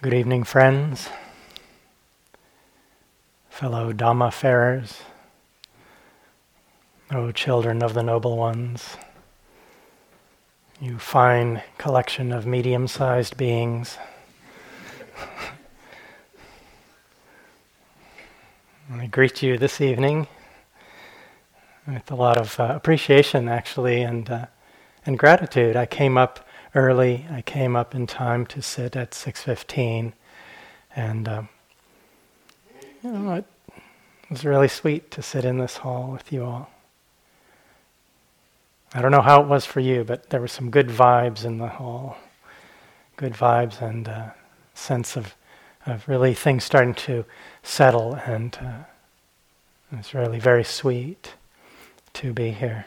Good evening, friends, fellow Dhamma farers, O children of the noble ones, you fine collection of medium sized beings. I greet you this evening with a lot of uh, appreciation, actually, and, uh, and gratitude. I came up early. I came up in time to sit at 6:15, and um, you know it was really sweet to sit in this hall with you all. I don't know how it was for you, but there were some good vibes in the hall, good vibes and a uh, sense of of really things starting to settle, and uh, it's really very sweet to be here.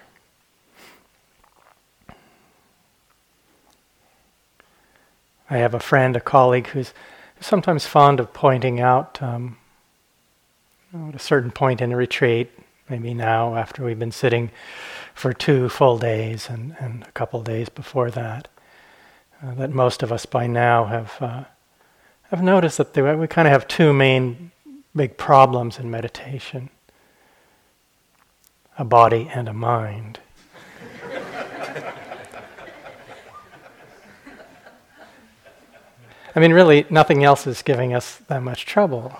I have a friend, a colleague, who's sometimes fond of pointing out um, at a certain point in a retreat, maybe now after we've been sitting for two full days and, and a couple days before that, uh, that most of us by now have uh, have noticed that we kind of have two main big problems in meditation: a body and a mind. I mean, really, nothing else is giving us that much trouble.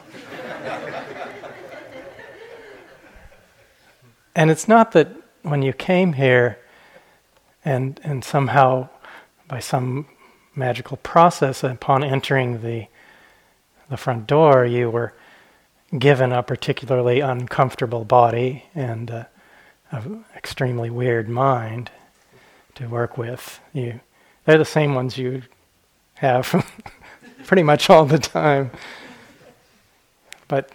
and it's not that when you came here and, and somehow, by some magical process, upon entering the, the front door, you were given a particularly uncomfortable body and an extremely weird mind to work with. You, they're the same ones you have pretty much all the time. But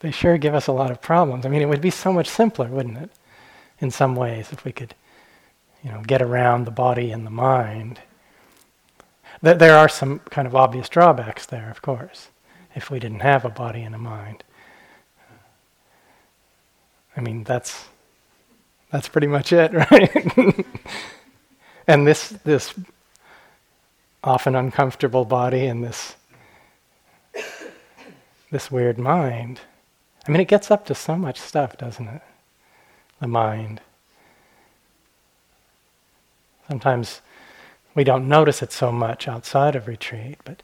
they sure give us a lot of problems. I mean, it would be so much simpler, wouldn't it? In some ways, if we could, you know, get around the body and the mind. There are some kind of obvious drawbacks there, of course, if we didn't have a body and a mind. I mean, that's that's pretty much it, right? and this this often uncomfortable body and this this weird mind. I mean, it gets up to so much stuff, doesn't it? The mind. Sometimes we don't notice it so much outside of retreat, but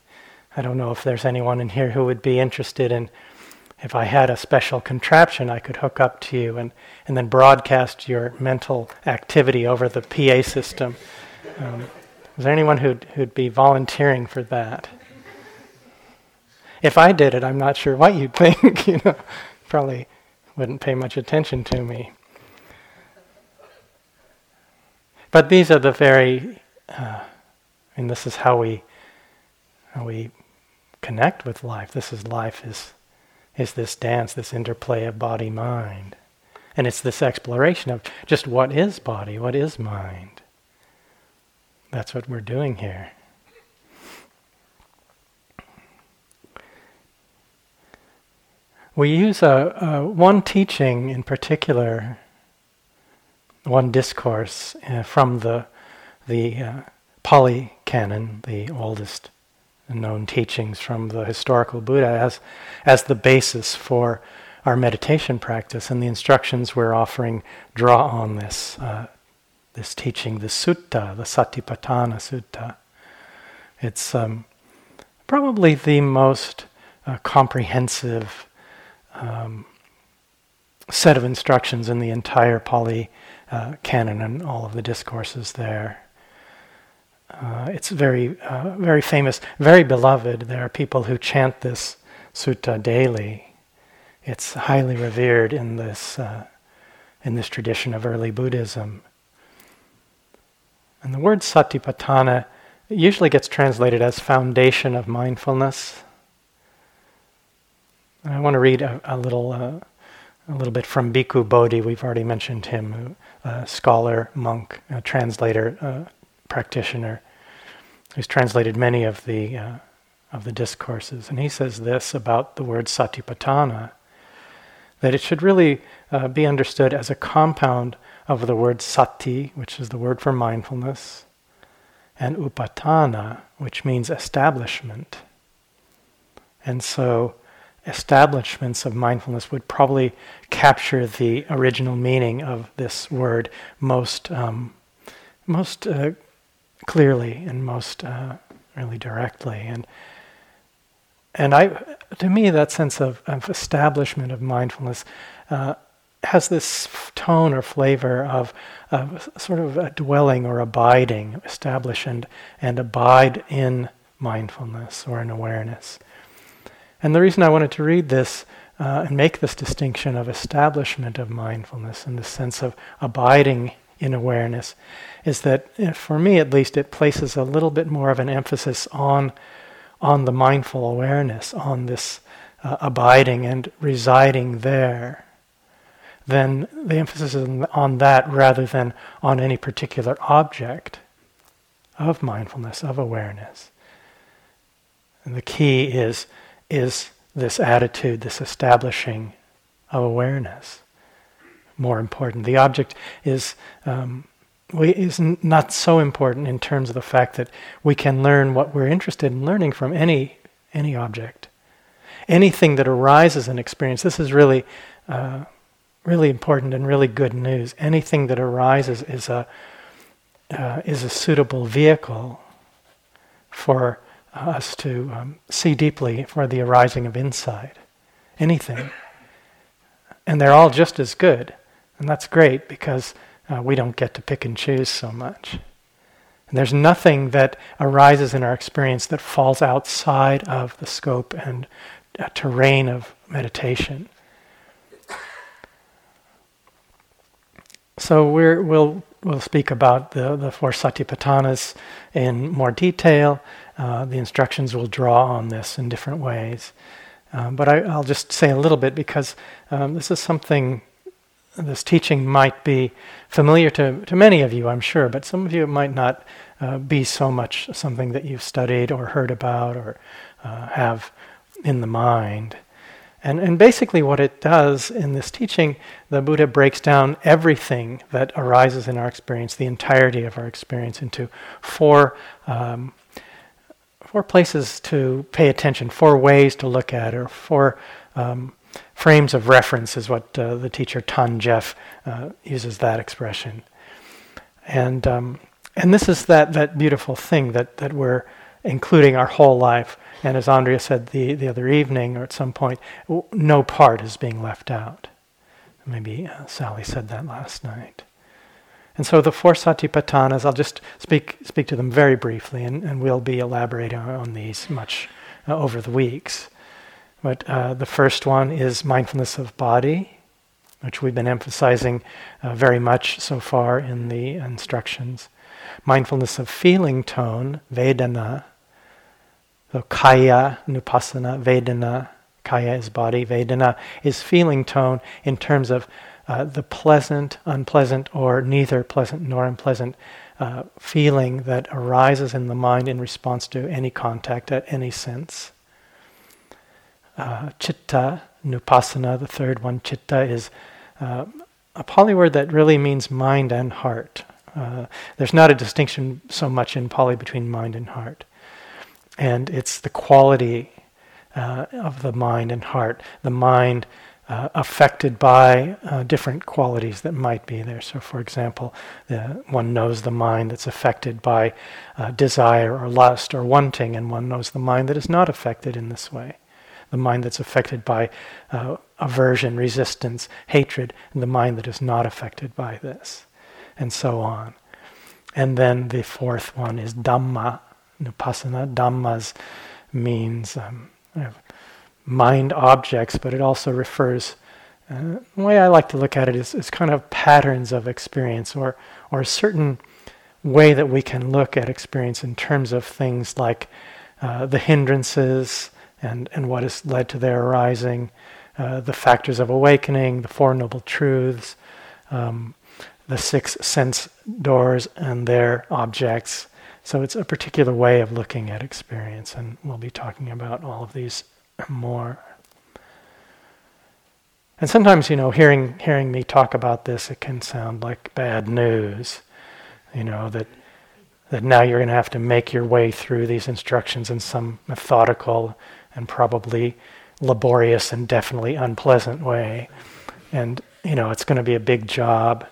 I don't know if there's anyone in here who would be interested in if I had a special contraption I could hook up to you and, and then broadcast your mental activity over the PA system. Um, is there anyone who'd, who'd be volunteering for that? If I did it, I'm not sure what you'd think. you know, probably wouldn't pay much attention to me. But these are the very, uh, and this is how we, how we connect with life. This is life is, is this dance, this interplay of body mind, and it's this exploration of just what is body, what is mind. That's what we're doing here. We use a, a one teaching in particular, one discourse uh, from the the uh, Pali Canon, the oldest known teachings from the historical Buddha, as as the basis for our meditation practice, and the instructions we're offering draw on this uh, this teaching, the sutta, the Satipatthana Sutta. It's um, probably the most uh, comprehensive um, set of instructions in the entire Pali uh, canon and all of the discourses there. Uh, it's very, uh, very famous, very beloved. There are people who chant this sutta daily. It's highly revered in this uh, in this tradition of early Buddhism. And the word satipatthana usually gets translated as foundation of mindfulness. And I want to read a, a little, uh, a little bit from Bhikkhu Bodhi. We've already mentioned him, a scholar, monk, a translator, uh, practitioner, who's translated many of the uh, of the discourses. And he says this about the word satipatthana: that it should really uh, be understood as a compound of the word sati, which is the word for mindfulness, and upatthana, which means establishment. And so establishments of mindfulness would probably capture the original meaning of this word most um, most uh, clearly and most uh, really directly. And and I, to me, that sense of, of establishment of mindfulness uh, has this tone or flavor of, of sort of a dwelling or abiding, establish and, and abide in mindfulness or in awareness. And the reason I wanted to read this uh, and make this distinction of establishment of mindfulness and the sense of abiding in awareness is that, eh, for me at least, it places a little bit more of an emphasis on, on the mindful awareness, on this uh, abiding and residing there. Then the emphasis is on that rather than on any particular object of mindfulness, of awareness. And the key is is this attitude, this establishing of awareness. More important. The object is, um, we, is not so important in terms of the fact that we can learn what we're interested in learning from any, any object. Anything that arises in experience, this is really, uh, really important and really good news. Anything that arises is a, uh, is a suitable vehicle for us to um, see deeply for the arising of insight. Anything. And they're all just as good. And that's great because uh, we don't get to pick and choose so much. And there's nothing that arises in our experience that falls outside of the scope and uh, terrain of meditation. So we will we'll speak about the, the four satipatthanas in more detail. Uh, the instructions will draw on this in different ways. Um, but I, will just say a little bit because um, this is something, this teaching might be familiar to, to many of you, I'm sure, but some of you might not uh, be so much something that you've studied or heard about or uh, have in the mind. And, and basically, what it does in this teaching, the Buddha breaks down everything that arises in our experience, the entirety of our experience, into four um, four places to pay attention, four ways to look at, or four um, frames of reference, is what uh, the teacher Than Geoff uh, uses that expression. And um, and this is that that beautiful thing that that we're including our whole life. And as Andrea said the, the other evening, or at some point, no part is being left out. Maybe uh, Sally said that last night. And so the four satipatthanas, I'll just speak, speak to them very briefly, and, and we'll be elaborating on these much uh, over the weeks. But uh, the first one is mindfulness of body, which we've been emphasizing uh, very much so far in the instructions. Mindfulness of feeling tone, Vedana. So Kaya, Nupassana, Vedana. Kaya is body, Vedana is feeling tone in terms of uh, the pleasant, unpleasant, or neither pleasant nor unpleasant uh, feeling that arises in the mind in response to any contact at any sense. Uh, chitta, nupassana, the third one, chitta, is uh, a Pali word that really means mind and heart. Uh, there's not a distinction so much in Pali between mind and heart. And it's the quality uh, of the mind and heart. The mind uh, affected by uh, different qualities that might be there. So, for example, the, one knows the mind that's affected by uh, desire or lust or wanting, and one knows the mind that is not affected in this way. The mind that's affected by uh, aversion, resistance, hatred, and the mind that is not affected by this, and so on. And then the fourth one is Dhamma, Nupassana. Dhammas means um, mind objects, but it also refers. Uh, the way I like to look at it is, is kind of patterns of experience, or or a certain way that we can look at experience in terms of things like uh, the hindrances and and what has led to their arising, uh, the factors of awakening, the four noble truths, um, the six sense doors and their objects. So it's a particular way of looking at experience, and we'll be talking about all of these more. And sometimes, you know, hearing hearing me talk about this, it can sound like bad news. You know that that now you're going to have to make your way through these instructions in some methodical, and probably laborious and definitely unpleasant way. And, you know, it's going to be a big job.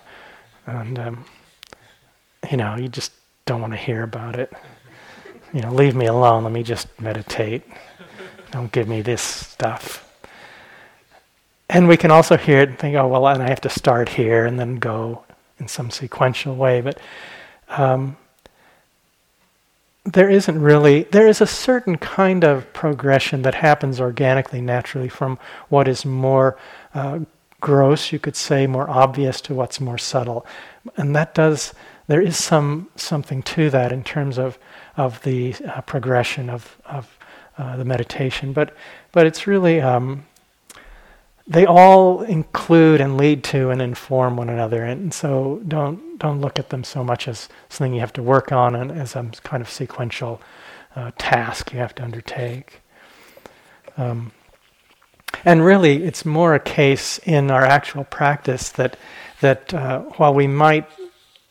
And, um, you know, you just don't want to hear about it. You know, leave me alone. Let me just meditate. Don't give me this stuff. And we can also hear it and think, oh, well, and I have to start here and then go in some sequential way. But um, there isn't really, there is a certain kind of progression that happens organically, naturally, from what is more uh, gross, you could say, more obvious to what's more subtle. And that does, there is some something to that in terms of, of the uh, progression of, of uh, the meditation. But, but it's really, um, they all include and lead to and inform one another. And so don't don't look at them so much as something you have to work on and as a kind of sequential uh, task you have to undertake. Um, and really, it's more a case in our actual practice that that uh, while we might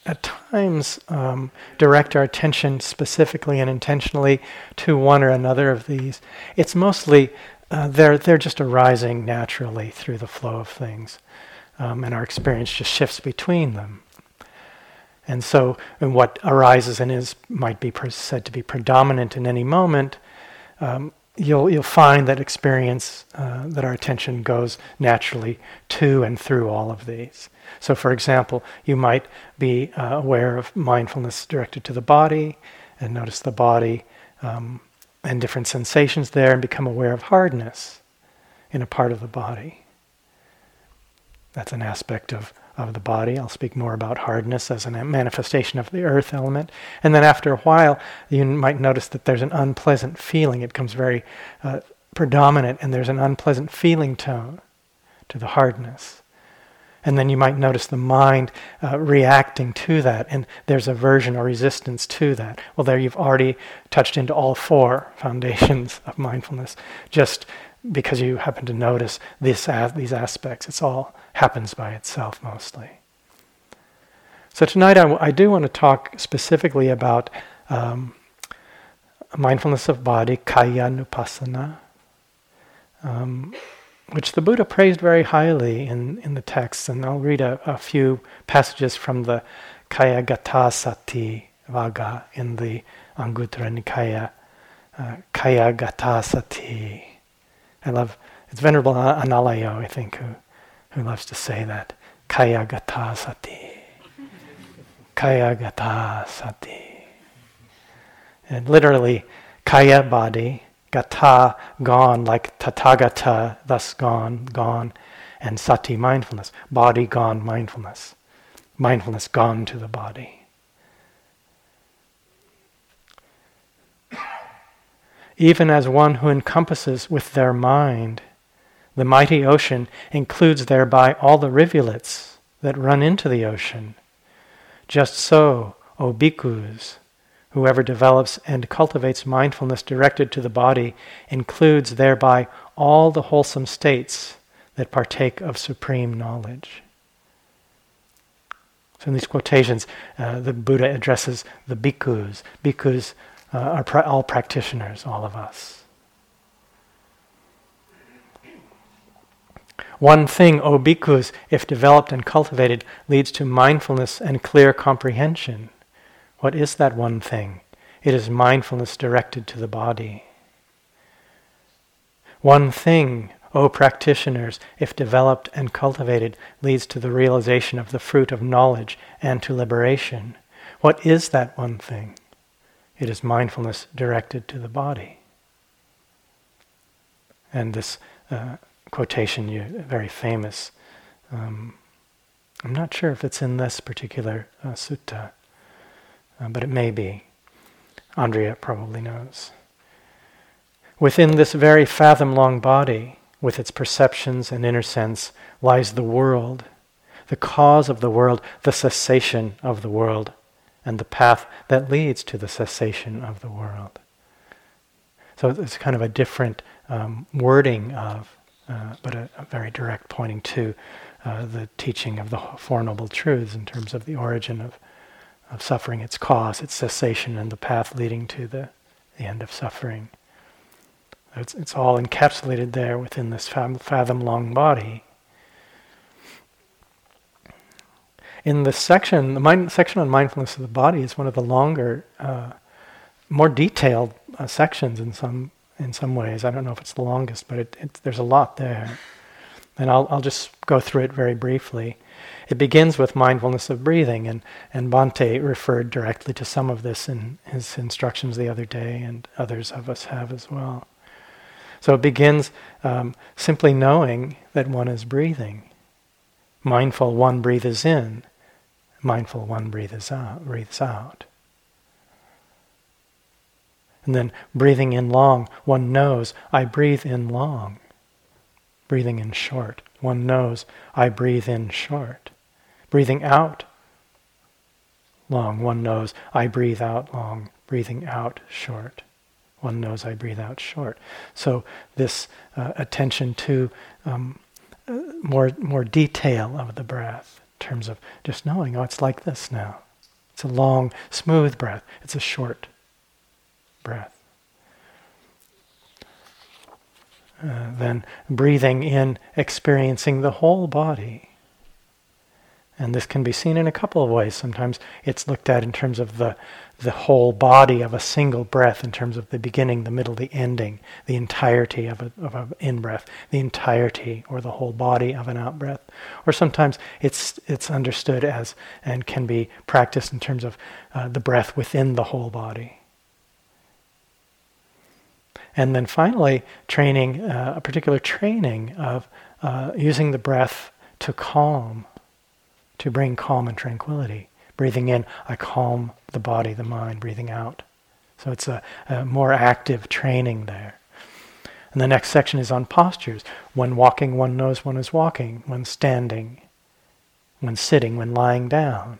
at times um, direct our attention specifically and intentionally to one or another of these, it's mostly uh, they're they're just arising naturally through the flow of things, um, and our experience just shifts between them. And so, and what arises and is might be said to be predominant in any moment. Um, you'll you'll find that experience uh, that our attention goes naturally to and through all of these. So, for example, you might be uh, aware of mindfulness directed to the body, and notice the body. Um, and different sensations there and become aware of hardness in a part of the body. That's an aspect of, of the body. I'll speak more about hardness as a manifestation of the earth element. And then after a while, you might notice that there's an unpleasant feeling. It becomes very uh, predominant, and there's an unpleasant feeling tone to the hardness. And then you might notice the mind uh, reacting to that, and there's aversion or resistance to that. Well, there you've already touched into all four foundations of mindfulness, just because you happen to notice this, these aspects. It's all happens by itself mostly. So tonight I do want to talk specifically about um, mindfulness of body, kaya nupassana. Um, which the Buddha praised very highly in, in the texts. And I'll read a, a few passages from the Kaya Gata Sati Vagga in the Anguttara Nikaya. Uh, Kaya Gata Sati. I love, it's Venerable Analayo, I think, who, who loves to say that. Kaya Gata Sati. Kaya Gata Sati. And literally, Kaya body, gata, gone, like tathagata, thus gone, gone, and sati, mindfulness, body gone, mindfulness, mindfulness gone to the body. Even as one who encompasses with their mind the mighty ocean includes thereby all the rivulets that run into the ocean. Just so, O bhikkhus, Whoever develops and cultivates mindfulness directed to the body includes thereby all the wholesome states that partake of supreme knowledge. So, in these quotations, uh, the Buddha addresses the bhikkhus. Bhikkhus uh, are pra- all practitioners, all of us. One thing, O bhikkhus, if developed and cultivated, leads to mindfulness and clear comprehension. What is that one thing? It is mindfulness directed to the body. One thing, O practitioners, if developed and cultivated, leads to the realization of the fruit of knowledge and to liberation. What is that one thing? It is mindfulness directed to the body. And this uh, quotation, you, very famous. Um, I'm not sure if it's in this particular uh, sutta uh, but it may be. Andrea probably knows. Within this very fathom long body, with its perceptions and inner sense, lies the world, the cause of the world, the cessation of the world, and the path that leads to the cessation of the world. So it's kind of a different um, wording of, uh, but a, a, very direct pointing to uh, the teaching of the Four Noble Truths in terms of the origin of of suffering, its cause, its cessation, and the path leading to the, the end of suffering. It's, it's all encapsulated there within this fathom long body. In the section, the mind, section on mindfulness of the body is one of the longer, uh, more detailed uh, sections in some in some ways. I don't know if it's the longest, but it, it, there's a lot there. And I'll, I'll just go through it very briefly. It begins with mindfulness of breathing, and, and Bhante referred directly to some of this in his instructions the other day, and others of us have as well. So it begins um, simply knowing that one is breathing. Mindful one breathes in, mindful one breathes out, breathes out. And then breathing in long, one knows I breathe in long. Breathing in short, one knows I breathe in short. Breathing out long, one knows I breathe out long. Breathing out short, one knows I breathe out short. So this uh, attention to um, more more detail of the breath in terms of just knowing, oh, it's like this now. It's a long, smooth breath. It's a short breath. Uh, then breathing in, experiencing the whole body. And this can be seen in a couple of ways. Sometimes it's looked at in terms of the, the whole body of a single breath, in terms of the beginning, the middle, the ending, the entirety of, a, of an in breath, the entirety or the whole body of an out breath. Or sometimes it's, it's understood as and can be practiced in terms of uh, the breath within the whole body. And then finally, training, uh, a particular training of uh, using the breath to calm, to bring calm and tranquility. Breathing in, I calm the body, the mind, breathing out. So it's a, a more active training there. And the next section is on postures. When walking, one knows one is walking. When standing, when sitting, when lying down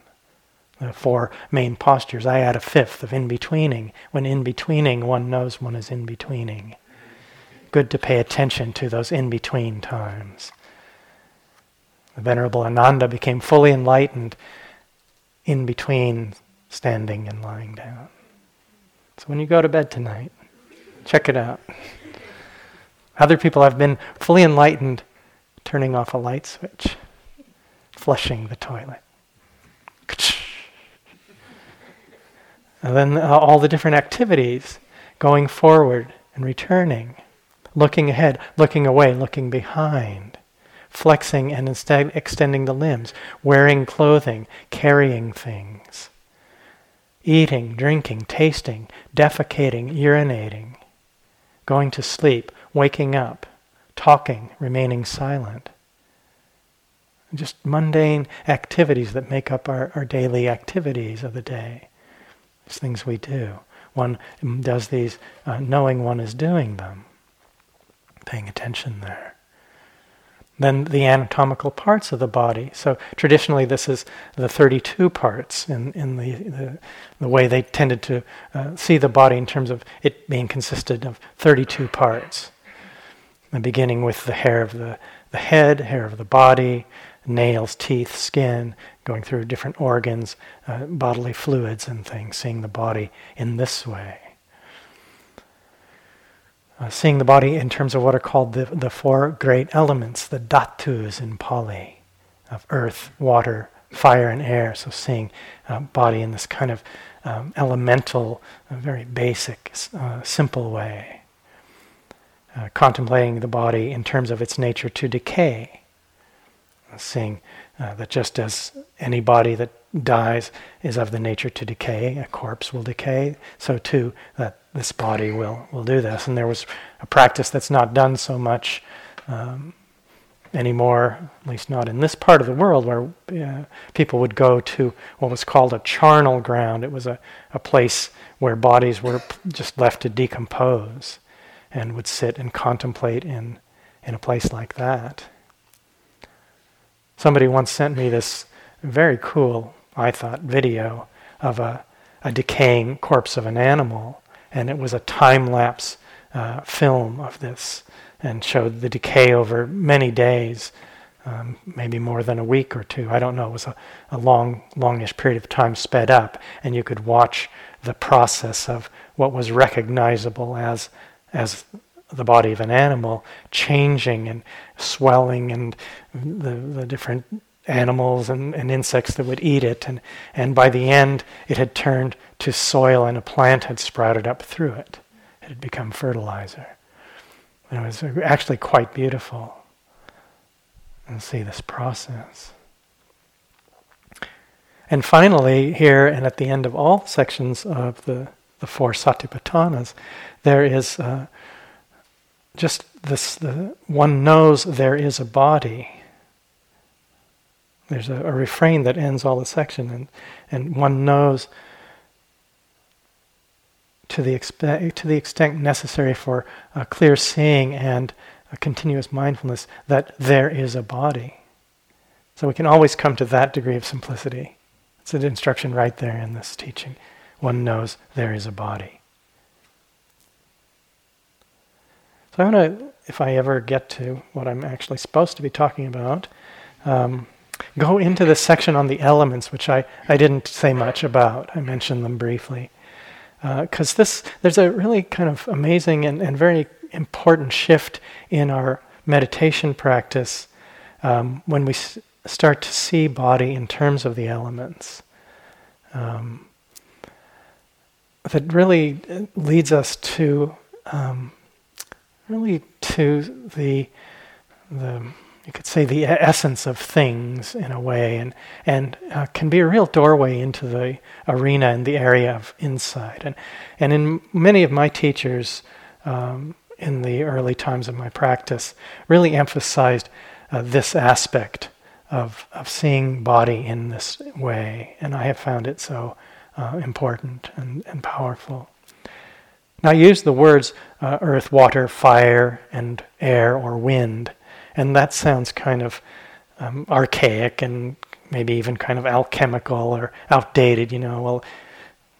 the four main postures. I add a fifth of in betweening. When in betweening, one knows one is in betweening. Good to pay attention to those in between times. The Venerable Ananda became fully enlightened in between standing and lying down. So when you go to bed tonight, check it out. Other people have been fully enlightened turning off a light switch, flushing the toilet. And then uh, all the different activities going forward and returning, looking ahead, looking away, looking behind, flexing and instead extending the limbs, wearing clothing, carrying things, eating, drinking, tasting, defecating, urinating, going to sleep, waking up, talking, remaining silent. Just mundane activities that make up our, our daily activities of the day. It's things we do. One does these uh, knowing one is doing them, paying attention there. Then the anatomical parts of the body. So traditionally, this is the 32 parts in, in the, the, the way they tended to uh, see the body in terms of it being consisted of 32 parts. And beginning with the hair of the, the head, hair of the body, nails, teeth, skin, going through different organs, uh, bodily fluids, and things, seeing the body in this way. Uh, seeing the body in terms of what are called the, the four great elements, the dhatus in Pali, of earth, water, fire, and air. So seeing uh, body in this kind of um, elemental, uh, very basic, uh, simple way. Uh, contemplating the body in terms of its nature to decay seeing uh, that just as any body that dies is of the nature to decay, a corpse will decay, so too that this body will, will do this. And there was a practice that's not done so much um, anymore, at least not in this part of the world, where uh, people would go to what was called a charnel ground. It was a, a place where bodies were just left to decompose and would sit and contemplate in, in a place like that. Somebody once sent me this very cool, I thought, video of a, a decaying corpse of an animal, and it was a time lapse uh, film of this and showed the decay over many days, um, maybe more than a week or two. I don't know. It was a, a long, longish period of time sped up, and you could watch the process of what was recognizable as as the body of an animal changing and swelling and the, the different animals and, and insects that would eat it. And, and by the end, it had turned to soil and a plant had sprouted up through it. It had become fertilizer. And it was actually quite beautiful. And see this process. And finally, here and at the end of all sections of the, the four satipatthanas, there is uh, just this the, one knows there is a body there's a, a, refrain that ends all the section, and, and one knows to the, expe- to the extent necessary for a clear seeing and a continuous mindfulness that there is a body. So we can always come to that degree of simplicity. It's an instruction right there in this teaching. One knows there is a body. So I want to, if I ever get to what I'm actually supposed to be talking about, um, go into the section on the elements, which I, I didn't say much about. I mentioned them briefly. Because uh, this, there's a really kind of amazing and, and very important shift in our meditation practice um, when we s- start to see body in terms of the elements. Um, that really leads us to um, really to the the you could say the essence of things in a way, and and uh, can be a real doorway into the arena and the area of insight. And and in many of my teachers um, in the early times of my practice, really emphasized uh, this aspect of of seeing body in this way, and I have found it so uh, important and, and powerful. Now, use the words uh, earth, water, fire, and air or wind and that sounds kind of um, archaic and maybe even kind of alchemical or outdated. You know,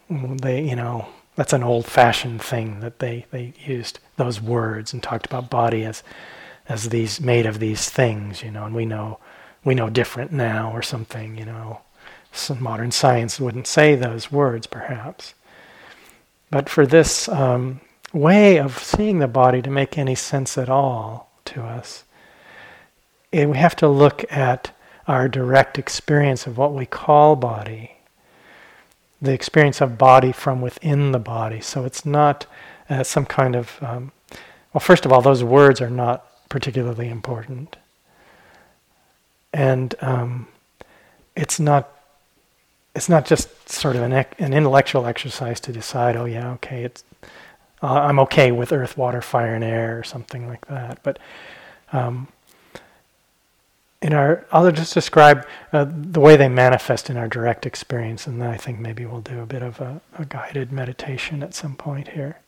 well, they, you know, that's an old-fashioned thing that they they used those words and talked about body as as these made of these things. You know, and we know we know different now or something. You know, some modern science wouldn't say those words, perhaps. But for this um, way of seeing the body to make any sense at all to us, we have to look at our direct experience of what we call body, the experience of body from within the body. So it's not uh, some kind of, um, well, first of all, those words are not particularly important. And um, it's not it's not just sort of an, an intellectual exercise to decide, oh yeah, okay, it's uh, I'm okay with earth, water, fire, and air, or something like that. But um, in our, I'll just describe uh, the way they manifest in our direct experience, and then I think maybe we'll do a bit of a, a guided meditation at some point here.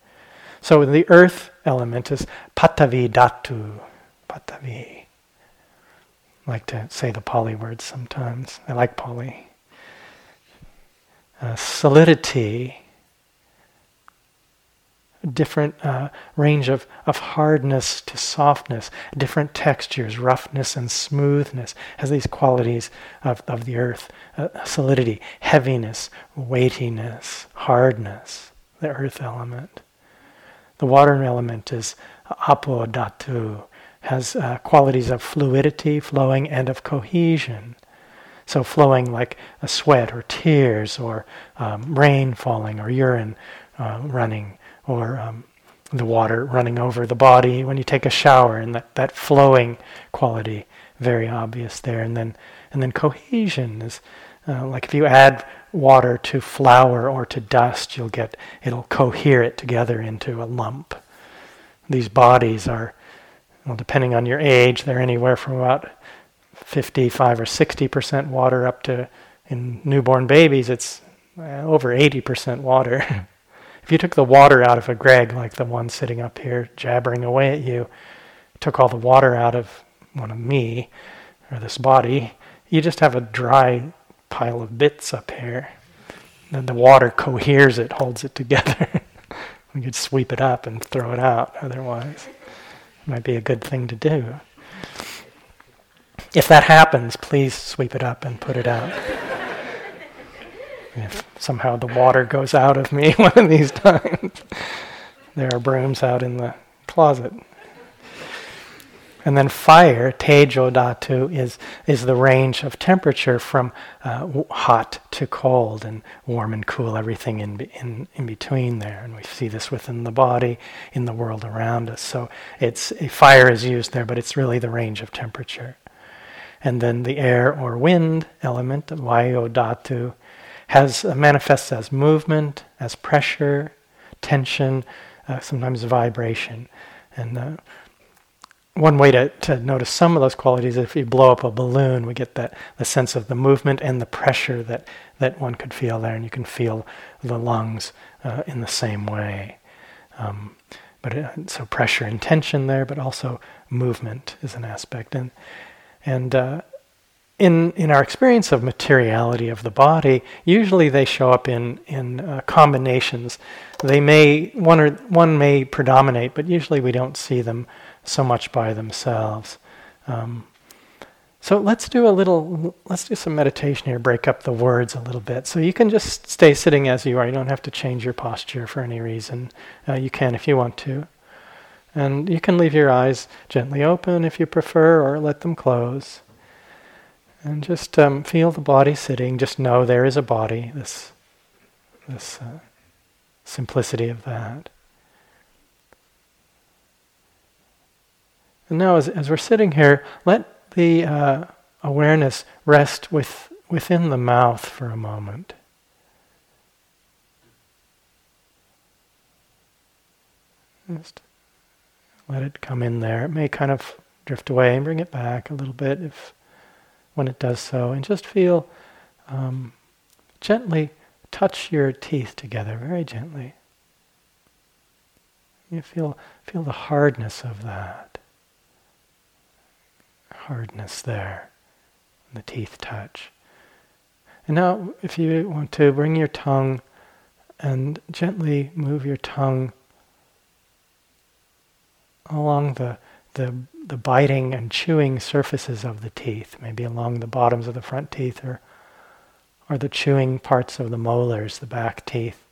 So the earth element is patavi dhatu, patavi. I like to say the Pali words sometimes. I like Pali. Uh, solidity different uh, range of, of hardness to softness, different textures, roughness and smoothness, has these qualities of, of the earth uh, solidity, heaviness, weightiness, hardness, the earth element. The water element is apo dhatu, has uh, qualities of fluidity, flowing, and of cohesion. So, flowing like a sweat or tears or um, rain falling or urine uh, running or um, the water running over the body when you take a shower, and that, that flowing quality very obvious there. And then and then cohesion is uh, like if you add water to flour or to dust, you'll get it'll cohere it together into a lump. These bodies are, well, depending on your age, they're anywhere from about 55 or 60 percent water up to in newborn babies, it's uh, over 80 percent water. If you took the water out of a Greg, like the one sitting up here jabbering away at you, took all the water out of one of me, or this body, you just have a dry pile of bits up here. Then the water coheres it, holds it together. we could sweep it up and throw it out otherwise. It might be a good thing to do. If that happens, please sweep it up and put it out if somehow the water goes out of me one of these times. there are brooms out in the closet. And then fire, tejo dhatu, is, is the range of temperature from uh, hot to cold and warm and cool, everything in, in, in between there. And we see this within the body, in the world around us. So it's a fire is used there, but it's really the range of temperature. And then the air or wind element, vayu dhatu, has uh, manifests as movement, as pressure, tension, uh, sometimes vibration. And uh, one way to, to notice some of those qualities if you blow up a balloon, we get that the sense of the movement and the pressure that, that one could feel there, and you can feel the lungs uh, in the same way. Um, but it, uh, so pressure and tension there, but also movement is an aspect, and and uh, in in our experience of materiality of the body, usually they show up in in uh, combinations. They may one or one may predominate, but usually we don't see them so much by themselves. Um, so let's do a little, let's do some meditation here, break up the words a little bit. So you can just stay sitting as you are. You don't have to change your posture for any reason. Uh, you can if you want to. And you can leave your eyes gently open if you prefer, or let them close. And just um, feel the body sitting. Just know there is a body, this, this uh, simplicity of that. And now, as, as we're sitting here, let the uh, awareness rest with, within the mouth for a moment. Just let it come in there. It may kind of drift away and bring it back a little bit if when it does so, and just feel um, gently touch your teeth together, very gently. You feel feel the hardness of that hardness there. The teeth touch. And now, if you want to, bring your tongue and gently move your tongue along the, the, the biting and chewing surfaces of the teeth, maybe along the bottoms of the front teeth or, or the chewing parts of the molars, the back teeth.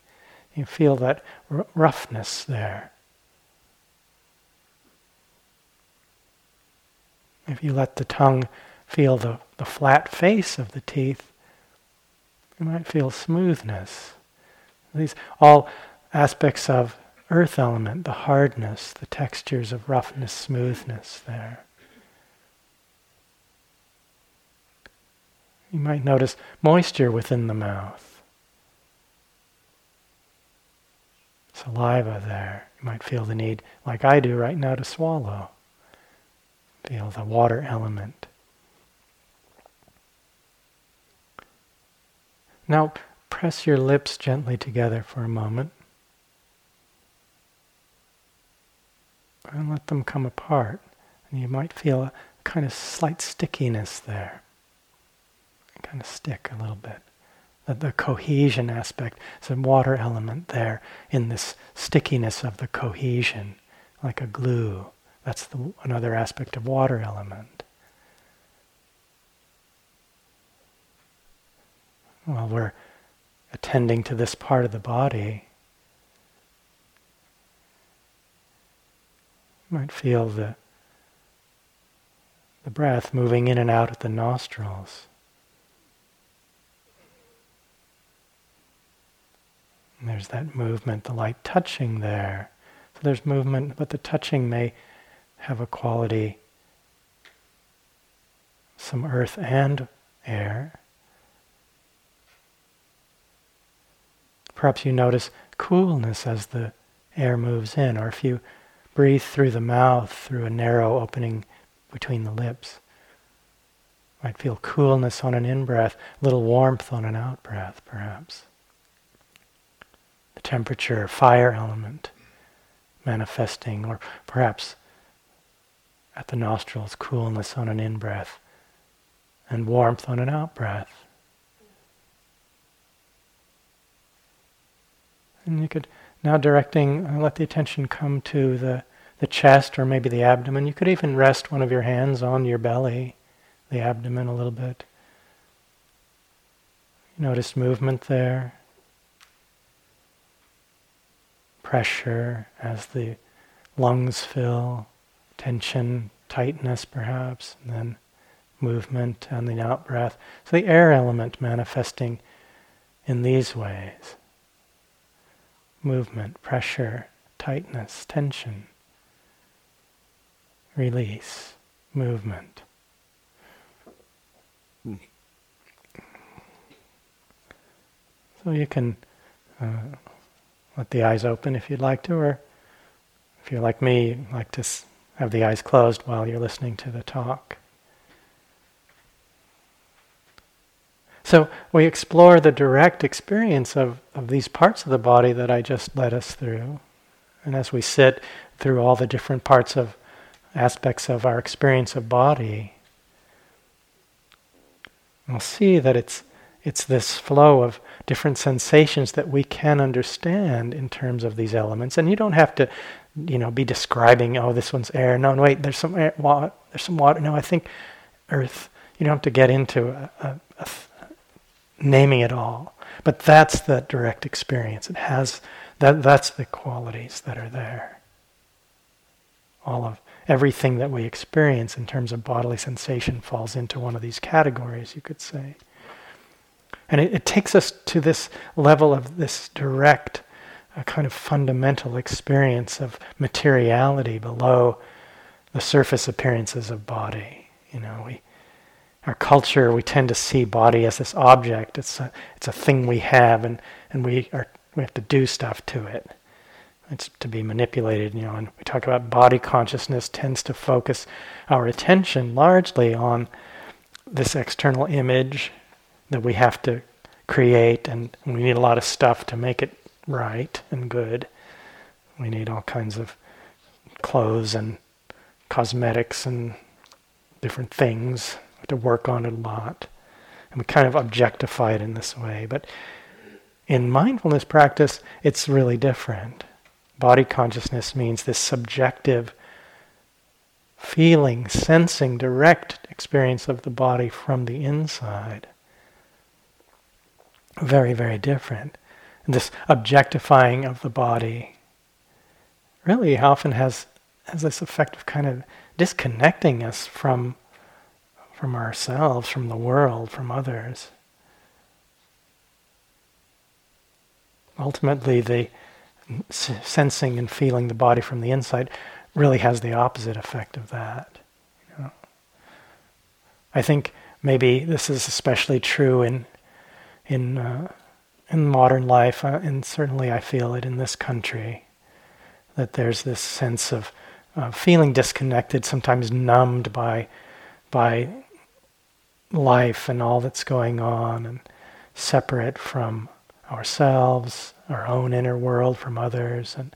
You feel that r- roughness there. If you let the tongue feel the, the flat face of the teeth, you might feel smoothness. These all aspects of earth element, the hardness, the textures of roughness, smoothness there. You might notice moisture within the mouth. Saliva there. You might feel the need, like I do right now, to swallow. Feel the water element. Now press your lips gently together for a moment and let them come apart. And you might feel a kind of slight stickiness there. Kind of stick a little bit. The, the cohesion aspect, some water element there in this stickiness of the cohesion, like a glue. That's the, another aspect of water element. While we're attending to this part of the body, you might feel the, the breath moving in and out at the nostrils. And there's that movement, the light touching there. So there's movement, but the touching may have a quality, some earth and air. Perhaps you notice coolness as the air moves in, or if you breathe through the mouth, through a narrow opening between the lips. Might feel coolness on an in breath, a little warmth on an out breath, perhaps. The temperature, fire element manifesting, or perhaps at the nostrils, coolness on an in breath, and warmth on an out breath. And you could now directing, uh, let the attention come to the, the chest or maybe the abdomen. You could even rest one of your hands on your belly, the abdomen a little bit. Notice movement there. Pressure as the lungs fill, tension, tightness perhaps, and then movement and the out breath. So the air element manifesting in these ways movement, pressure, tightness, tension, release, movement. So you can uh, let the eyes open if you'd like to, or if you're like me, like to have the eyes closed while you're listening to the talk. So we explore the direct experience of, of these parts of the body that I just led us through. And as we sit through all the different parts of aspects of our experience of body, we'll see that it's it's this flow of different sensations that we can understand in terms of these elements. And you don't have to, you know, be describing, oh, this one's air. No, no wait, there's some air, water, there's some water. No, I think earth. You don't have to get into naming it all. But that's the direct experience. It has that that's the qualities that are there. All of everything that we experience in terms of bodily sensation falls into one of these categories, you could say. And it, it takes us to this level of this direct, uh, kind of fundamental experience of materiality below the surface appearances of body. You know, we our culture, we tend to see body as this object. It's a, it's a thing we have, and, and we, are, we have to do stuff to it. It's to be manipulated, you know. And we talk about body consciousness tends to focus our attention largely on this external image that we have to create, and we need a lot of stuff to make it right and good. We need all kinds of clothes and cosmetics and different things to work on a lot. And we kind of objectify it in this way. But in mindfulness practice, it's really different. Body consciousness means this subjective feeling, sensing, direct experience of the body from the inside. Very, very different. And this objectifying of the body really often has, has this effect of kind of disconnecting us from from ourselves, from the world, from others. Ultimately, the sensing and feeling the body from the inside really has the opposite effect of that. You know? I think maybe this is especially true in in uh, in modern life, uh, and certainly I feel it in this country. That there's this sense of uh, feeling disconnected, sometimes numbed by by life and all that's going on and separate from ourselves, our own inner world from others and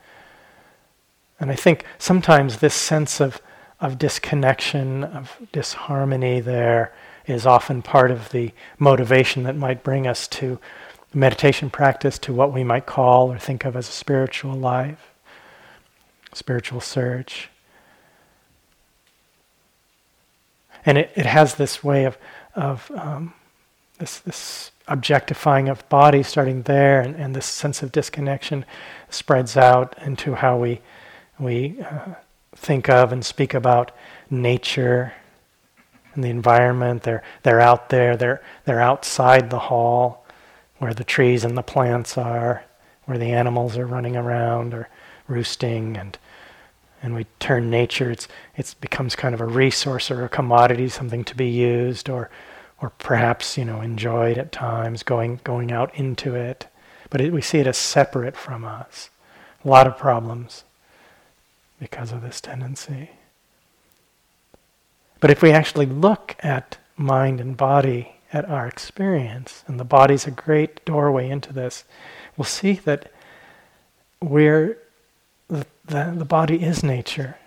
and I think sometimes this sense of of disconnection, of disharmony there is often part of the motivation that might bring us to meditation practice, to what we might call or think of as a spiritual life, spiritual search. And it, it has this way of of um, this, this objectifying of body starting there, and, and this sense of disconnection spreads out into how we we uh, think of and speak about nature and the environment. They're they're out there. They're they're outside the hall, where the trees and the plants are, where the animals are running around or roosting, and and we turn nature, it's it becomes kind of a resource or a commodity, something to be used or or perhaps you know enjoyed at times, going going out into it. But it, we see it as separate from us. A lot of problems because of this tendency. But if we actually look at mind and body, at our experience, and the body's a great doorway into this, we'll see that we're the, the, the body is nature.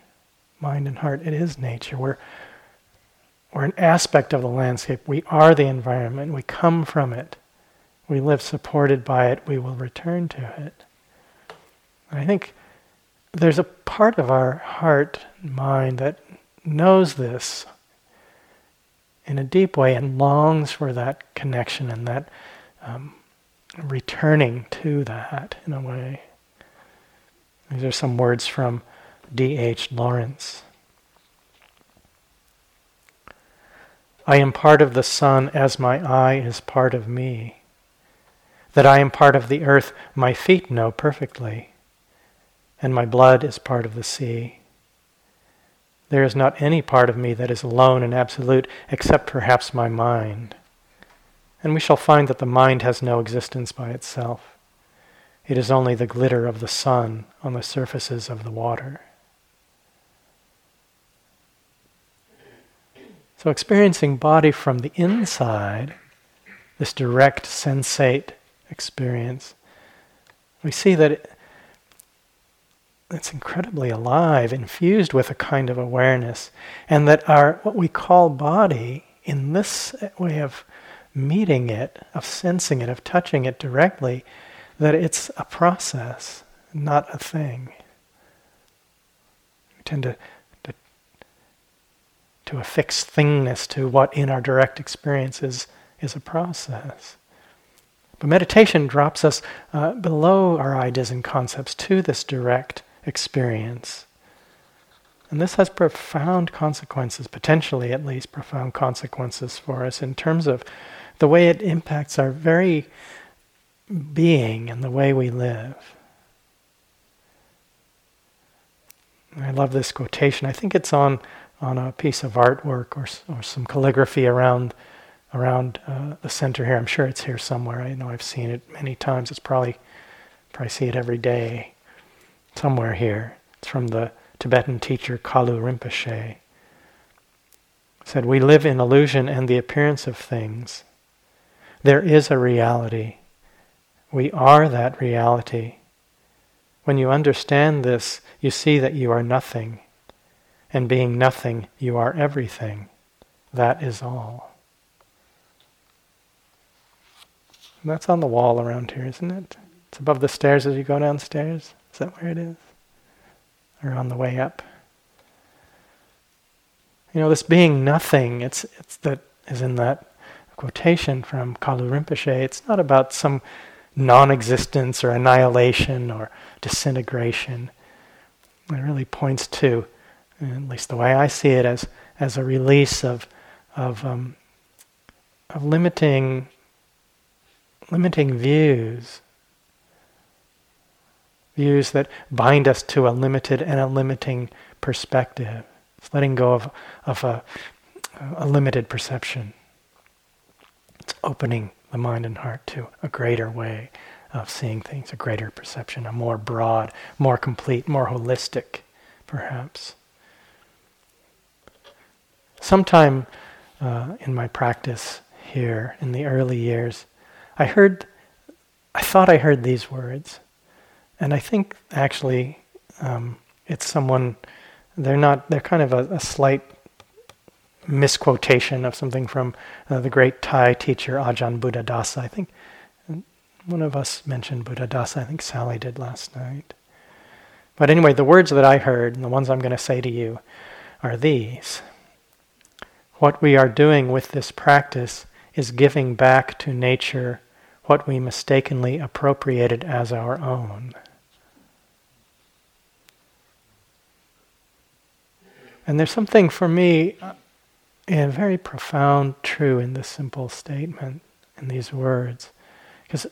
Mind and heart, it is nature. We're, we're an aspect of the landscape. We are the environment. We come from it. We live supported by it. We will return to it. And I think there's a part of our heart and mind that knows this in a deep way and longs for that connection and that um, returning to that in a way. These are some words from D.H. Lawrence. I am part of the sun as my eye is part of me. That I am part of the earth, my feet know perfectly, and my blood is part of the sea. There is not any part of me that is alone and absolute except perhaps my mind. And we shall find that the mind has no existence by itself. It is only the glitter of the sun on the surfaces of the water. So, experiencing body from the inside, this direct sensate experience, we see that it, it's incredibly alive, infused with a kind of awareness, and that our what we call body, in this way of meeting it, of sensing it, of touching it directly, that it's a process, not a thing. We tend to to a fixed thingness to what in our direct experience is, is a process. But meditation drops us uh, below our ideas and concepts to this direct experience. And this has profound consequences, potentially at least profound consequences for us in terms of the way it impacts our very being and the way we live. I love this quotation. I think it's on on a piece of artwork or, or some calligraphy around around uh, the center here. I'm sure it's here somewhere. I know I've seen it many times. It's probably probably see it every day somewhere here. It's from the Tibetan teacher Kalu Rinpoche. said, "We live in illusion and the appearance of things. There is a reality. We are that reality. When you understand this, you see that you are nothing." And being nothing, you are everything. That is all. And that's on the wall around here, isn't it? It's above the stairs as you go downstairs. Is that where it is? Or on the way up? You know, this being nothing, it's, it's that is in that quotation from Kalu Rinpoche. It's not about some non existence or annihilation or disintegration. It really points to at least the way I see it, as as a release of of um, of limiting limiting views, views that bind us to a limited and a limiting perspective. It's letting go of of a, a limited perception. It's opening the mind and heart to a greater way of seeing things, a greater perception, a more broad, more complete, more holistic, perhaps sometime uh, in my practice here in the early years, I heard, I thought I heard these words, and I think actually um, it's someone. They're not. They're kind of a, a slight misquotation of something from uh, the great Thai teacher Ajahn Buddhadasa. I think one of us mentioned Buddhadasa. I think Sally did last night. But anyway, the words that I heard and the ones I'm going to say to you are these. What we are doing with this practice is giving back to nature what we mistakenly appropriated as our own. And there's something for me uh, very profound true in this simple statement, in these words. Because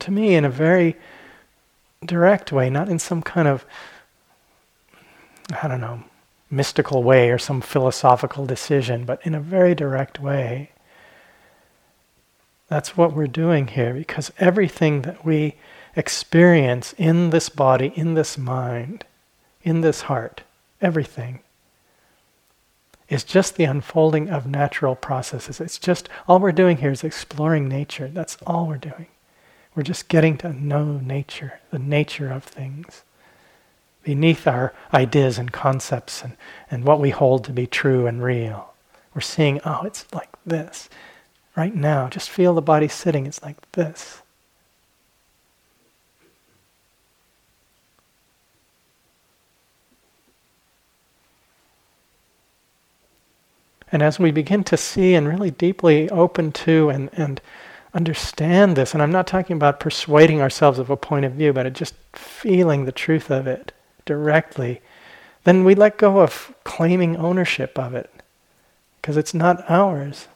to me, in a very direct way, not in some kind of, I don't know, mystical way or some philosophical decision, but in a very direct way. That's what we're doing here because everything that we experience in this body, in this mind, in this heart, everything is just the unfolding of natural processes. It's just all we're doing here is exploring nature. That's all we're doing. We're just getting to know nature, the nature of things beneath our ideas and concepts and, and what we hold to be true and real. We're seeing, oh, it's like this. Right now, just feel the body sitting, it's like this. And as we begin to see and really deeply open to and, and understand this, and I'm not talking about persuading ourselves of a point of view, but just feeling the truth of it, directly, then we let go of claiming ownership of it because it's not ours.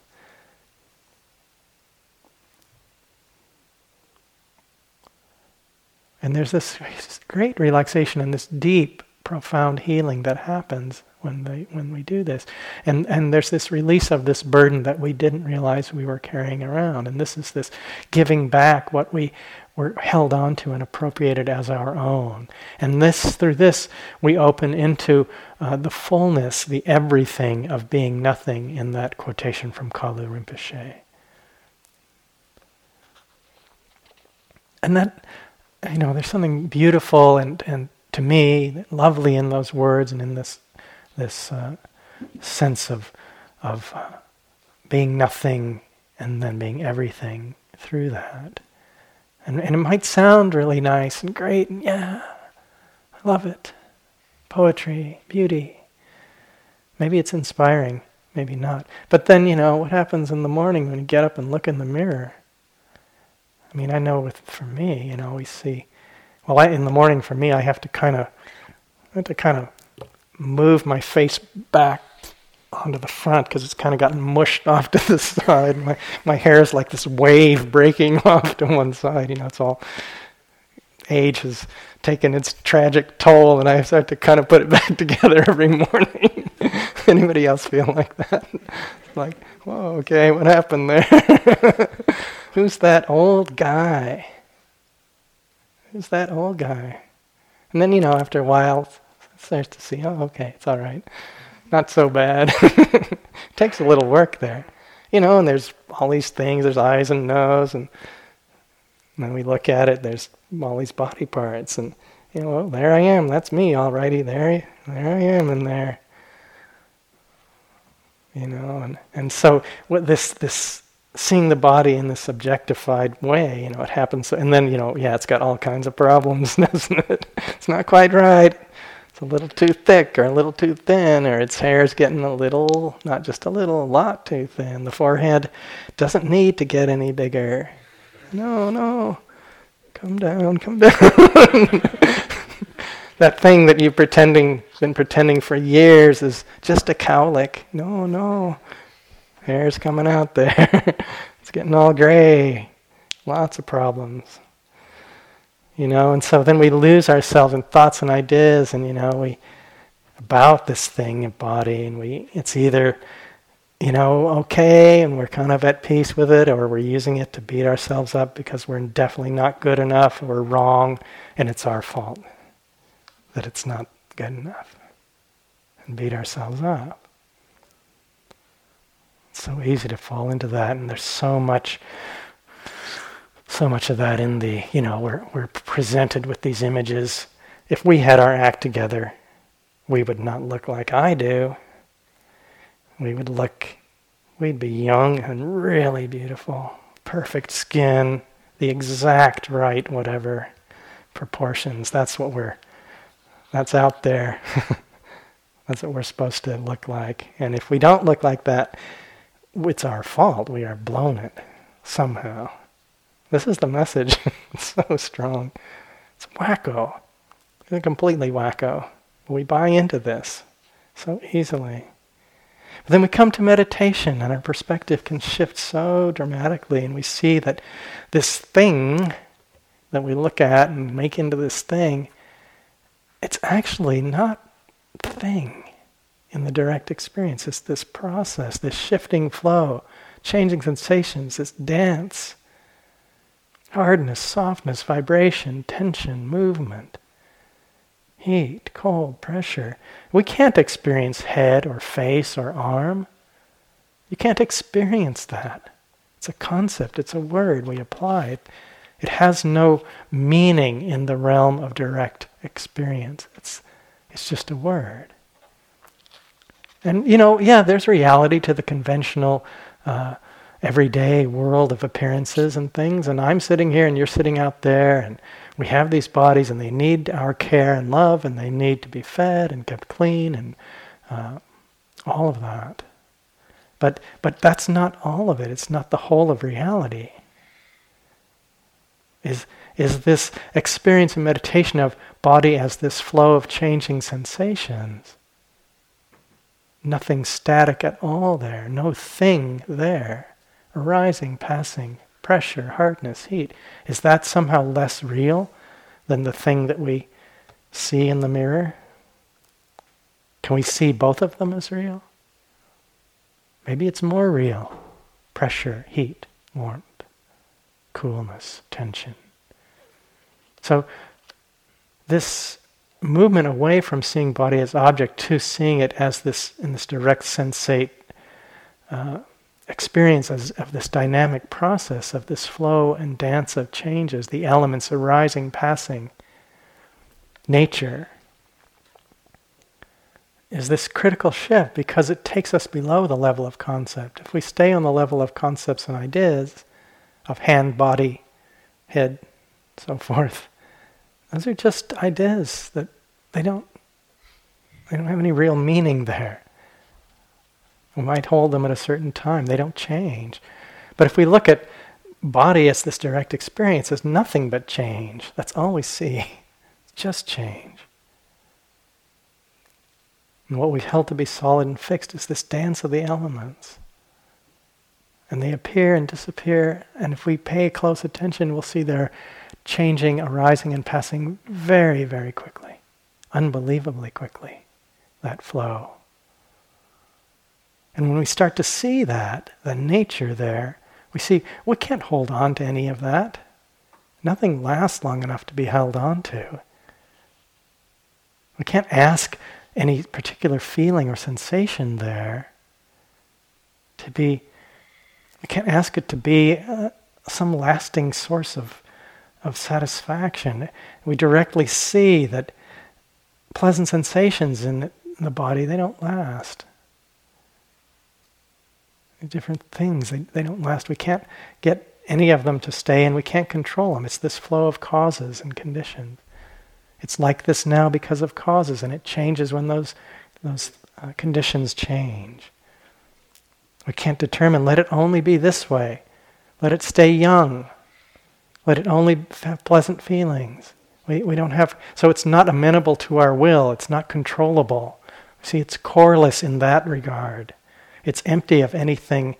And there's this great relaxation and this deep, profound healing that happens when they when we do this. And and there's this release of this burden that we didn't realize we were carrying around. And this is this giving back what we were held onto and appropriated as our own. And this through this we open into uh, the fullness, the everything of being nothing in that quotation from Kalu Rinpoche. And that you know, there's something beautiful and, and to me lovely in those words and in this this uh, sense of of uh, being nothing and then being everything through that. And, and it might sound really nice and great, and yeah, I love it. Poetry, beauty. Maybe it's inspiring, maybe not. But then, you know, what happens in the morning when you get up and look in the mirror? I mean, I know with for me, you know, we see. Well, I, in the morning for me, I have to kind of, I have to kind of move my face back onto the front because it's kind of gotten mushed off to the side. My my hair is like this wave breaking off to one side. You know, it's all age has taken its tragic toll, and I start to kind of put it back together every morning. Anybody else feel like that? like, whoa, okay, what happened there? Who's that old guy? Who's that old guy? And then, you know, after a while, starts to see, oh, okay, it's all right. Not so bad. takes a little work there. You know, and there's all these things, there's eyes and nose, and then we look at it, there's all these body parts, and, you know, well, there I am, that's me, alrighty, there, there I am in there. You know, and, and so what this, this seeing the body in this objectified way, you know, it happens, and then, you know, yeah, it's got all kinds of problems, doesn't it? It's not quite right. A little too thick or a little too thin, or its hair's getting a little, not just a little, a lot too thin. The forehead doesn't need to get any bigger. No, no. Come down, come down. that thing that you've pretending been pretending for years is just a cowlick. No, no. Hair's coming out there. it's getting all gray. Lots of problems. You know, and so then we lose ourselves in thoughts and ideas and you know, we about this thing of body and we it's either you know, okay, and we're kind of at peace with it, or we're using it to beat ourselves up because we're definitely not good enough, we're wrong, and it's our fault that it's not good enough, and beat ourselves up. It's so easy to fall into that, and there's so much, so much of that in the, you know, we're, we're presented with these images. If we had our act together, we would not look like I do. We would look, we'd be young and really beautiful, perfect skin, the exact right whatever proportions. That's what we're, that's out there. that's what we're supposed to look like. And if we don't look like that, it's our fault. We are blown it somehow. This is the message. it's so strong. It's wacko. It's completely wacko. We buy into this so easily. But then we come to meditation and our perspective can shift so dramatically and we see that this thing that we look at and make into this thing, it's actually not the thing in the direct experience. It's this process, this shifting flow, changing sensations, this dance. Hardness, softness, vibration, tension, movement, heat, cold, pressure. We can't experience head or face or arm. You can't experience that. It's a concept, it's a word we apply. It, it has no meaning in the realm of direct experience. It's, it's just a word. And, you know, yeah, there's reality to the conventional, uh, everyday world of appearances and things. And I'm sitting here and you're sitting out there, and we have these bodies and they need our care and love, and they need to be fed and kept clean and uh, all of that. But, but that's not all of it, it's not the whole of reality. Is, is this experience and meditation of body as this flow of changing sensations. Nothing static at all there, no thing there, arising, passing, pressure, hardness, heat. Is that somehow less real than the thing that we see in the mirror? Can we see both of them as real? Maybe it's more real. Pressure, heat, warmth, coolness, tension. So, this movement away from seeing body as object to seeing it as this in this direct sensate uh, experience as, of this dynamic process of this flow and dance of changes, the elements arising, passing, nature, is this critical shift because it takes us below the level of concept. If we stay on the level of concepts and ideas, of hand, body, head, so forth, those are just ideas that they don't they don't have any real meaning there. We might hold them at a certain time. They don't change. But if we look at body as this direct experience as nothing but change, that's all we see. It's just change. And what we've held to be solid and fixed is this dance of the elements. And they appear and disappear, and if we pay close attention, we'll see they're changing, arising, and passing very, very quickly, unbelievably quickly, that flow. And when we start to see that, the nature there, we see we can't hold on to any of that. Nothing lasts long enough to be held on to. We can't ask any particular feeling or sensation there to be, we can't ask it to be uh, some lasting source of, of satisfaction. We directly see that pleasant sensations in the body, they don't last. Different things, they, they don't last. We can't get any of them to stay and we can't control them. It's this flow of causes and conditions. It's like this now because of causes, and it changes when those, those uh, conditions change. We can't determine, let it only be this way. Let it stay young. Let it only have pleasant feelings. We, we don't have, so it's not amenable to our will, it's not controllable. See, it's coreless in that regard. It's empty of anything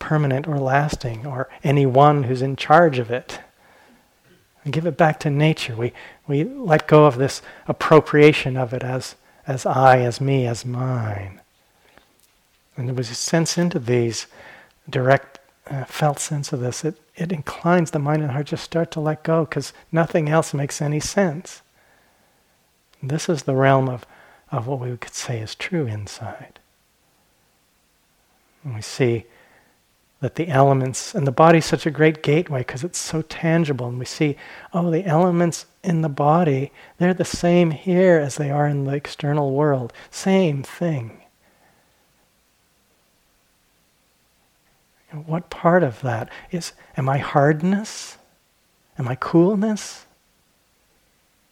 permanent or lasting, or anyone who's in charge of it give it back to nature. We, we let go of this appropriation of it as, as I, as me, as mine. And there was a sense into these, direct uh, felt sense of this. It, it inclines the mind and heart just start to let go because nothing else makes any sense. This is the realm of, of what we could say is true insight. And we see that the elements, and the body is such a great gateway because it's so tangible, and we see, oh, the elements in the body, they're the same here as they are in the external world. Same thing. And what part of that is, am I hardness? Am I coolness?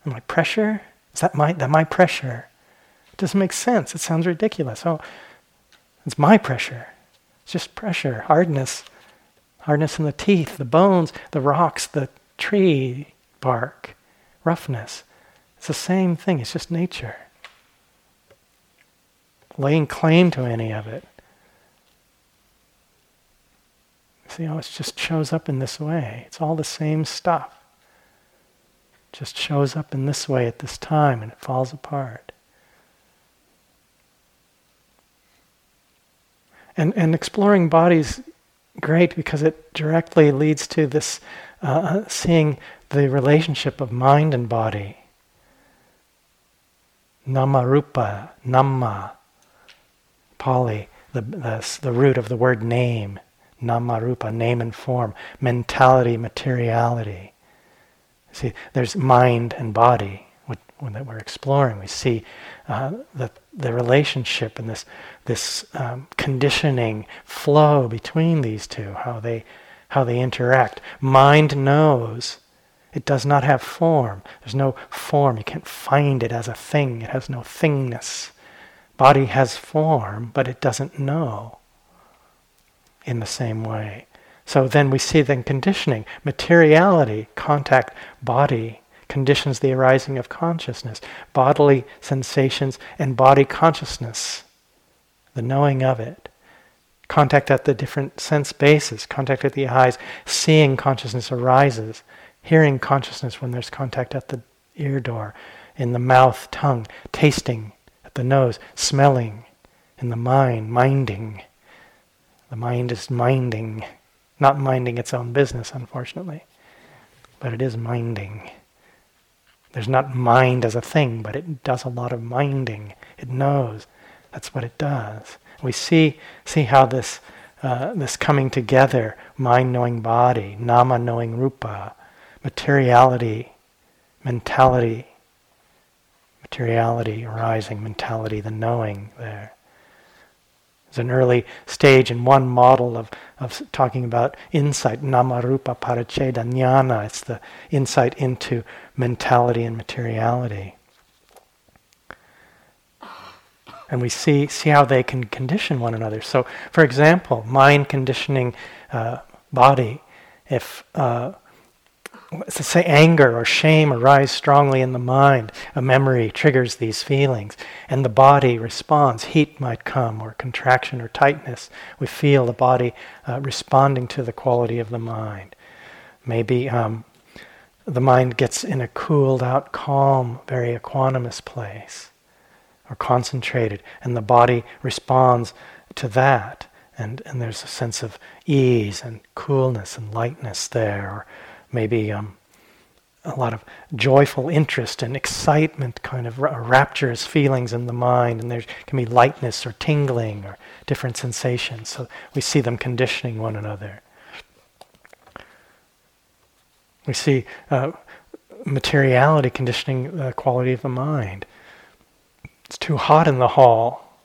Am I pressure? Is that my, that my pressure? It doesn't make sense. It sounds ridiculous. Oh, it's my pressure. It's just pressure, hardness, hardness in the teeth, the bones, the rocks, the tree bark, roughness. It's the same thing, it's just nature. Laying claim to any of it. See how it just shows up in this way. It's all the same stuff. It just shows up in this way at this time and it falls apart. And, and exploring bodies, great because it directly leads to this uh, seeing the relationship of mind and body. Namarupa, Nama, Pali, the, the, the root of the word name. Namarupa, name and form. Mentality, materiality. See, there's mind and body that we're exploring. We see uh, the, the relationship and this, this um, conditioning flow between these two, how they, how they interact. Mind knows it does not have form. There's no form. You can't find it as a thing. It has no thingness. Body has form, but it doesn't know in the same way. So then we see then conditioning, materiality, contact, body, conditions the arising of consciousness, bodily sensations and body consciousness, the knowing of it. Contact at the different sense bases, contact at the eyes, seeing consciousness arises, hearing consciousness when there's contact at the ear door, in the mouth, tongue, tasting at the nose, smelling, in the mind, minding. The mind is minding, not minding its own business, unfortunately, but it is minding. There's not mind as a thing, but it does a lot of minding. It knows. That's what it does. We see see how this uh, this coming together, mind knowing body, nama knowing rupa, materiality, mentality, materiality arising, mentality, the knowing there. It's an early stage in one model of, of talking about insight, namarupa pariccheda jnana. It's the insight into mentality and materiality. And we see, see how they can condition one another. So, for example, mind conditioning uh, body. If uh, say anger or shame arise strongly in the mind, a memory triggers these feelings, and the body responds. Heat might come, or contraction or tightness. We feel the body uh, responding to the quality of the mind. Maybe um, the mind gets in a cooled out, calm, very equanimous place, or concentrated, and the body responds to that. And, and there's a sense of ease and coolness and lightness there, or maybe um, a lot of joyful interest and excitement, kind of rapturous feelings in the mind, and there can be lightness or tingling or different sensations. So we see them conditioning one another. We see uh, materiality conditioning the quality of the mind. It's too hot in the hall,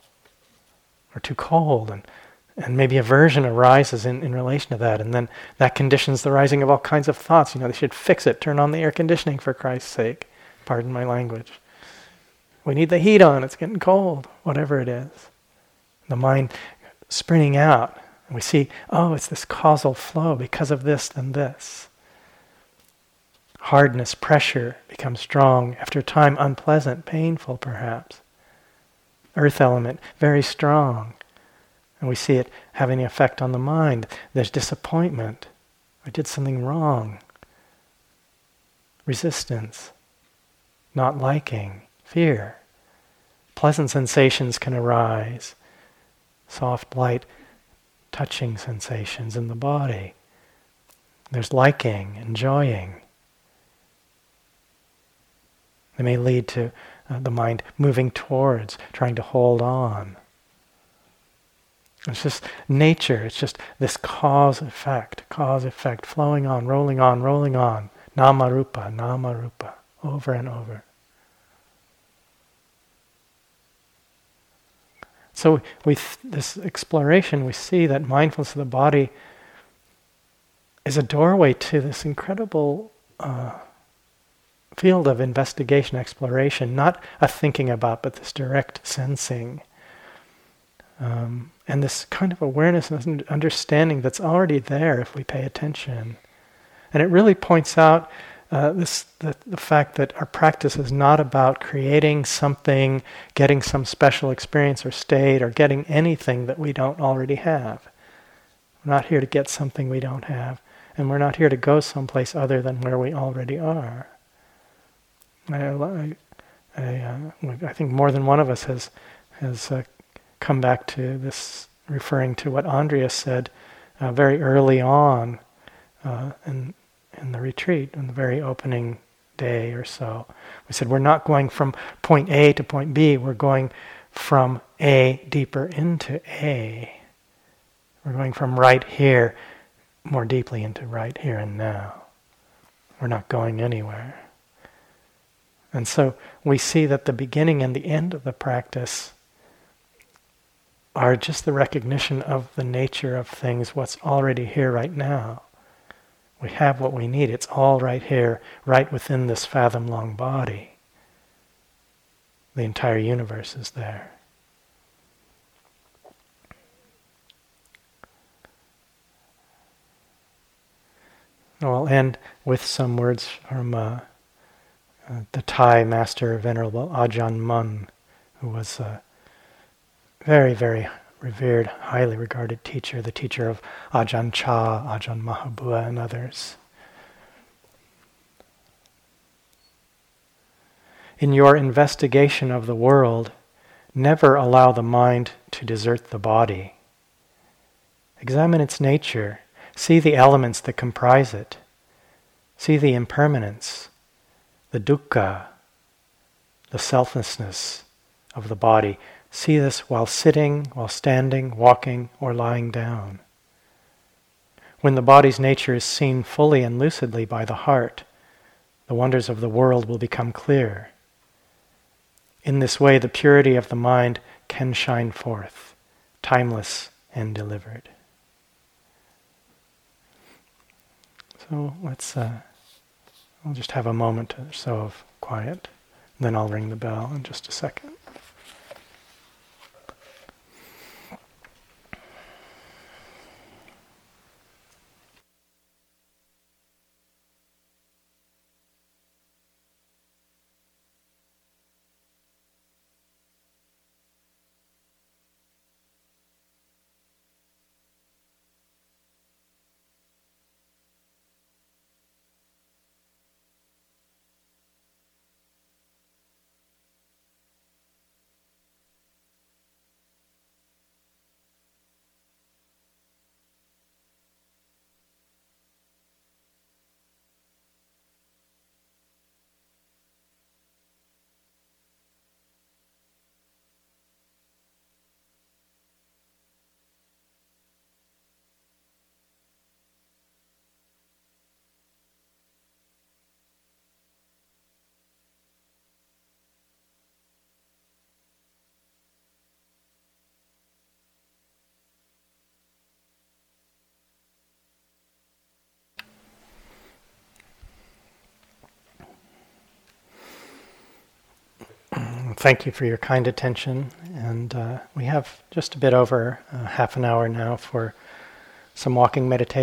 or too cold, and and maybe aversion arises in, in relation to that, and then that conditions the rising of all kinds of thoughts. You know, they should fix it, turn on the air conditioning for Christ's sake. Pardon my language. We need the heat on, it's getting cold, whatever it is. The mind sprinting out, and we see, oh, it's this causal flow because of this, then this. Hardness, pressure becomes strong, after time unpleasant, painful perhaps. Earth element, very strong and we see it having an effect on the mind. There's disappointment. I did something wrong. Resistance. Not liking. Fear. Pleasant sensations can arise. Soft, light, touching sensations in the body. There's liking, enjoying. They may lead to uh, the mind moving towards, trying to hold on. It's just nature. It's just this cause effect, cause effect, flowing on, rolling on, rolling on. Nama rupa, nama rupa, over and over. So with this exploration, we see that mindfulness of the body is a doorway to this incredible uh, field of investigation, exploration, not a thinking about, but this direct sensing. Um, and this kind of awareness and understanding that's already there if we pay attention. And it really points out uh, this the, the fact that our practice is not about creating something, getting some special experience or state, or getting anything that we don't already have. We're not here to get something we don't have, and we're not here to go someplace other than where we already are. I, I, I, uh, I think more than one of us has has uh, come back to this, referring to what Andrea said uh, very early on uh, in, in the retreat, in the very opening day or so. We said we're not going from point A to point B, we're going from A deeper into A. We're going from right here more deeply into right here and now. We're not going anywhere. And so we see that the beginning and the end of the practice are just the recognition of the nature of things, what's already here right now. We have what we need. It's all right here, right within this fathom long body. The entire universe is there. I'll end with some words from uh, uh, the Thai master, Venerable Ajahn Mun, who was a very, very revered, highly regarded teacher, the teacher of Ajahn Chah, Ajahn Mahabua, and others. In your investigation of the world, never allow the mind to desert the body. Examine its nature, see the elements that comprise it, see the impermanence, the dukkha, the selflessness of the body. See this while sitting, while standing, walking, or lying down. When the body's nature is seen fully and lucidly by the heart, the wonders of the world will become clear. In this way, the purity of the mind can shine forth, timeless and delivered. So let's, uh, I'll just have a moment or so of quiet, then I'll ring the bell in just a second. Thank you for your kind attention. And uh, we have just a bit over uh, half an hour now for some walking meditation.